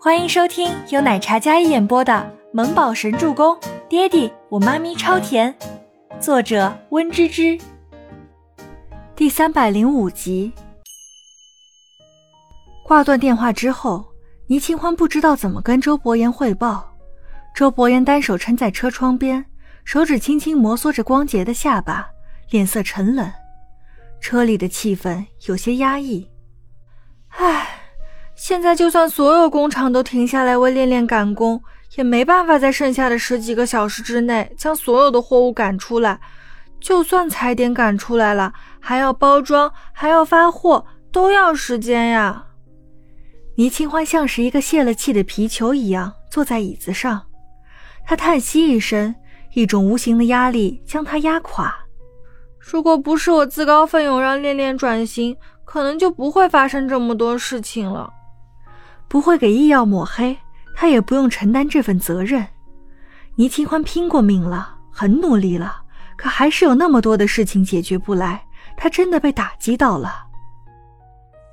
欢迎收听由奶茶嘉一演播的《萌宝神助攻》，爹地我妈咪超甜，作者温芝芝。第三百零五集。挂断电话之后，倪清欢不知道怎么跟周伯言汇报。周伯言单手撑在车窗边，手指轻轻摩挲着光洁的下巴，脸色沉冷。车里的气氛有些压抑。唉。现在就算所有工厂都停下来为恋恋赶工，也没办法在剩下的十几个小时之内将所有的货物赶出来。就算踩点赶出来了，还要包装，还要发货，都要时间呀。倪清欢像是一个泄了气的皮球一样坐在椅子上，他叹息一声，一种无形的压力将他压垮。如果不是我自告奋勇让恋恋转型，可能就不会发生这么多事情了。不会给医药抹黑，他也不用承担这份责任。倪清欢拼过命了，很努力了，可还是有那么多的事情解决不来，他真的被打击到了。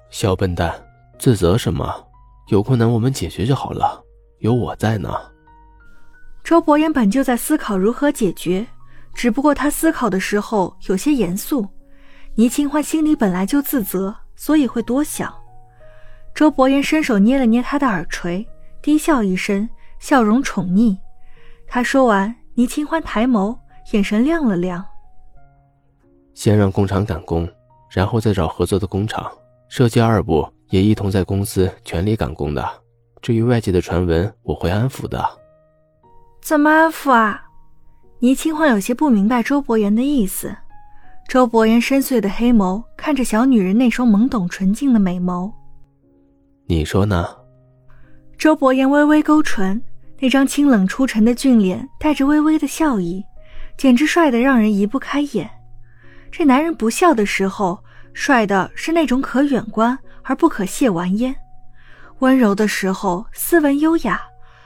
小笨蛋，自责什么？有困难我们解决就好了，有我在呢。周伯言本就在思考如何解决，只不过他思考的时候有些严肃。倪清欢心里本来就自责，所以会多想。周伯言伸手捏了捏他的耳垂，低笑一声，笑容宠溺。他说完，倪清欢抬眸，眼神亮了亮。先让工厂赶工，然后再找合作的工厂。设计二部也一同在公司全力赶工的。至于外界的传闻，我会安抚的。怎么安抚啊？倪清欢有些不明白周伯言的意思。周伯言深邃的黑眸看着小女人那双懵懂纯净的美眸。你说呢？周伯言微微勾唇，那张清冷出尘的俊脸带着微微的笑意，简直帅得让人移不开眼。这男人不笑的时候，帅的是那种可远观而不可亵玩焉；温柔的时候，斯文优雅，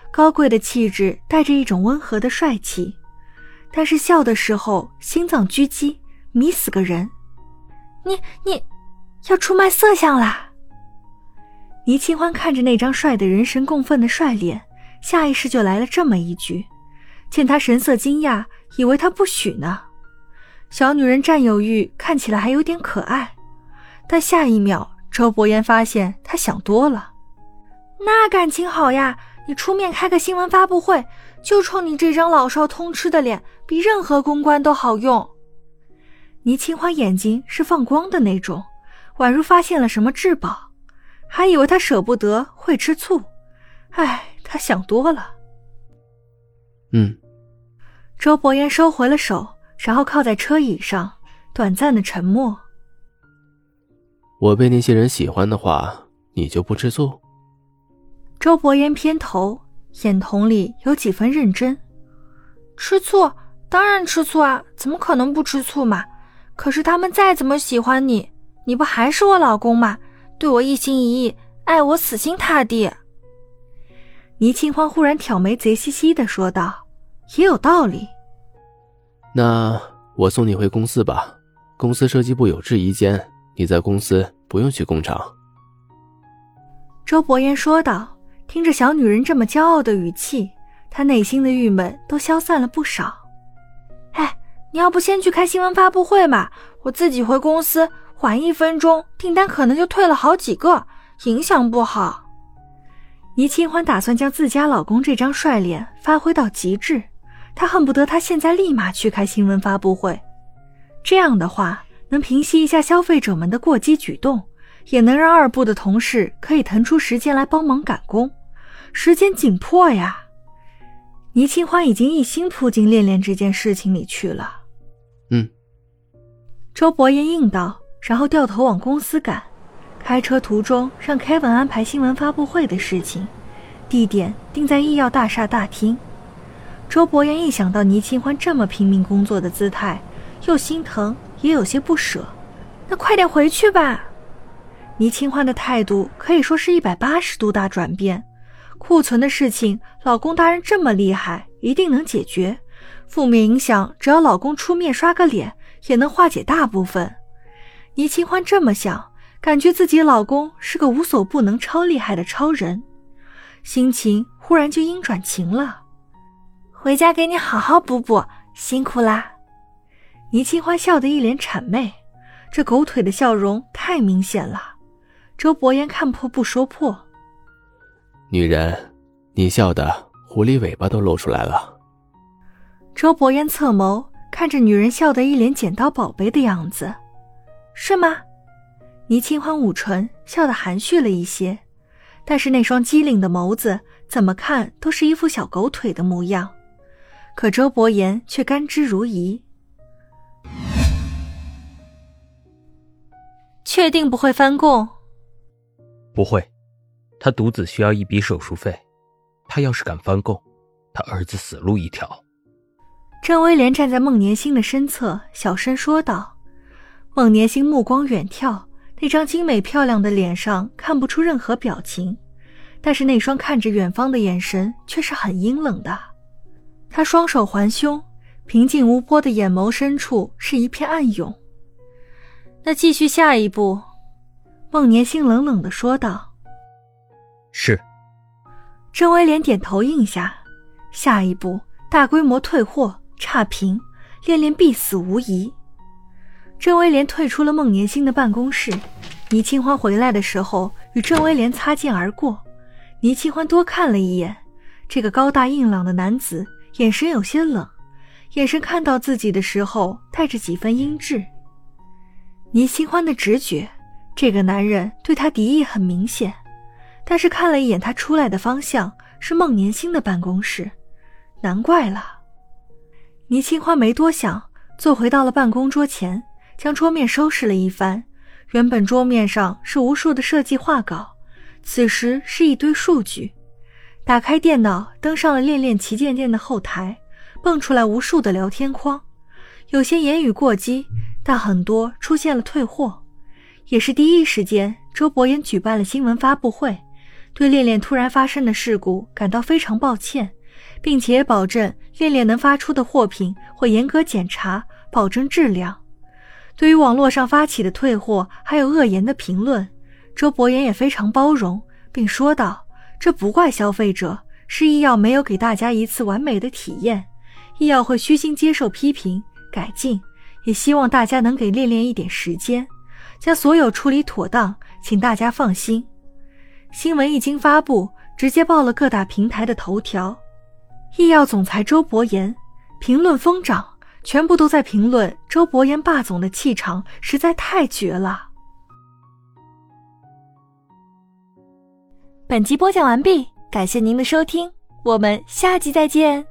高贵的气质带着一种温和的帅气。但是笑的时候，心脏狙击，迷死个人。你你，要出卖色相啦？倪清欢看着那张帅得人神共愤的帅脸，下意识就来了这么一句。见他神色惊讶，以为他不许呢。小女人占有欲看起来还有点可爱，但下一秒，周伯言发现他想多了。那感情好呀，你出面开个新闻发布会，就冲你这张老少通吃的脸，比任何公关都好用。倪清欢眼睛是放光的那种，宛如发现了什么至宝。还以为他舍不得会吃醋，哎，他想多了。嗯。周伯言收回了手，然后靠在车椅上，短暂的沉默。我被那些人喜欢的话，你就不吃醋？周伯言偏头，眼瞳里有几分认真。吃醋？当然吃醋啊！怎么可能不吃醋嘛？可是他们再怎么喜欢你，你不还是我老公吗？对我一心一意，爱我死心塌地。倪清欢忽然挑眉，贼兮兮的说道：“也有道理。那我送你回公司吧，公司设计部有制衣间，你在公司不用去工厂。”周伯言说道。听着小女人这么骄傲的语气，他内心的郁闷都消散了不少。哎，你要不先去开新闻发布会嘛，我自己回公司。晚一分钟，订单可能就退了好几个，影响不好。倪清欢打算将自家老公这张帅脸发挥到极致，她恨不得他现在立马去开新闻发布会。这样的话，能平息一下消费者们的过激举动，也能让二部的同事可以腾出时间来帮忙赶工。时间紧迫呀！倪清欢已经一心扑进恋恋这件事情里去了。嗯，周伯言应道。然后掉头往公司赶，开车途中让 Kevin 安排新闻发布会的事情，地点定在医药大厦大厅。周伯言一想到倪清欢这么拼命工作的姿态，又心疼也有些不舍。那快点回去吧。倪清欢的态度可以说是一百八十度大转变。库存的事情，老公大人这么厉害，一定能解决。负面影响，只要老公出面刷个脸，也能化解大部分。倪清欢这么想，感觉自己老公是个无所不能、超厉害的超人。心情忽然就阴转晴了。回家给你好好补补，辛苦啦！倪清欢笑得一脸谄媚，这狗腿的笑容太明显了。周伯言看破不说破，女人，你笑的狐狸尾巴都露出来了。周伯言侧眸看着女人笑得一脸捡到宝贝的样子，是吗？倪清欢捂唇，笑得含蓄了一些，但是那双机灵的眸子怎么看都是一副小狗腿的模样。可周伯言却甘之如饴。确定不会翻供？不会，他独子需要一笔手术费，他要是敢翻供，他儿子死路一条。郑威廉站在孟年星的身侧，小声说道。孟年星目光远眺。那张精美漂亮的脸上看不出任何表情，但是那双看着远方的眼神却是很阴冷的。他双手环胸，平静无波的眼眸深处是一片暗涌。那继续下一步，孟年星冷冷的说道：“是。”郑威廉点头应下。下一步，大规模退货，差评，恋恋必死无疑。郑威廉退出了孟年星的办公室，倪清欢回来的时候与郑威廉擦肩而过。倪清欢多看了一眼这个高大硬朗的男子，眼神有些冷，眼神看到自己的时候带着几分阴鸷。倪清欢的直觉，这个男人对他敌意很明显，但是看了一眼他出来的方向是孟年星的办公室，难怪了。倪清欢没多想，坐回到了办公桌前。将桌面收拾了一番，原本桌面上是无数的设计画稿，此时是一堆数据。打开电脑，登上了恋恋旗舰店的后台，蹦出来无数的聊天框，有些言语过激，但很多出现了退货。也是第一时间，周伯言举办了新闻发布会，对恋恋突然发生的事故感到非常抱歉，并且保证恋恋能发出的货品会严格检查，保证质量。对于网络上发起的退货还有恶言的评论，周伯言也非常包容，并说道：“这不怪消费者，是医药没有给大家一次完美的体验，医药会虚心接受批评改进，也希望大家能给恋恋一点时间，将所有处理妥当，请大家放心。”新闻一经发布，直接爆了各大平台的头条，医药总裁周伯言评论疯涨。全部都在评论周伯言霸总的气场实在太绝了。本集播讲完毕，感谢您的收听，我们下集再见。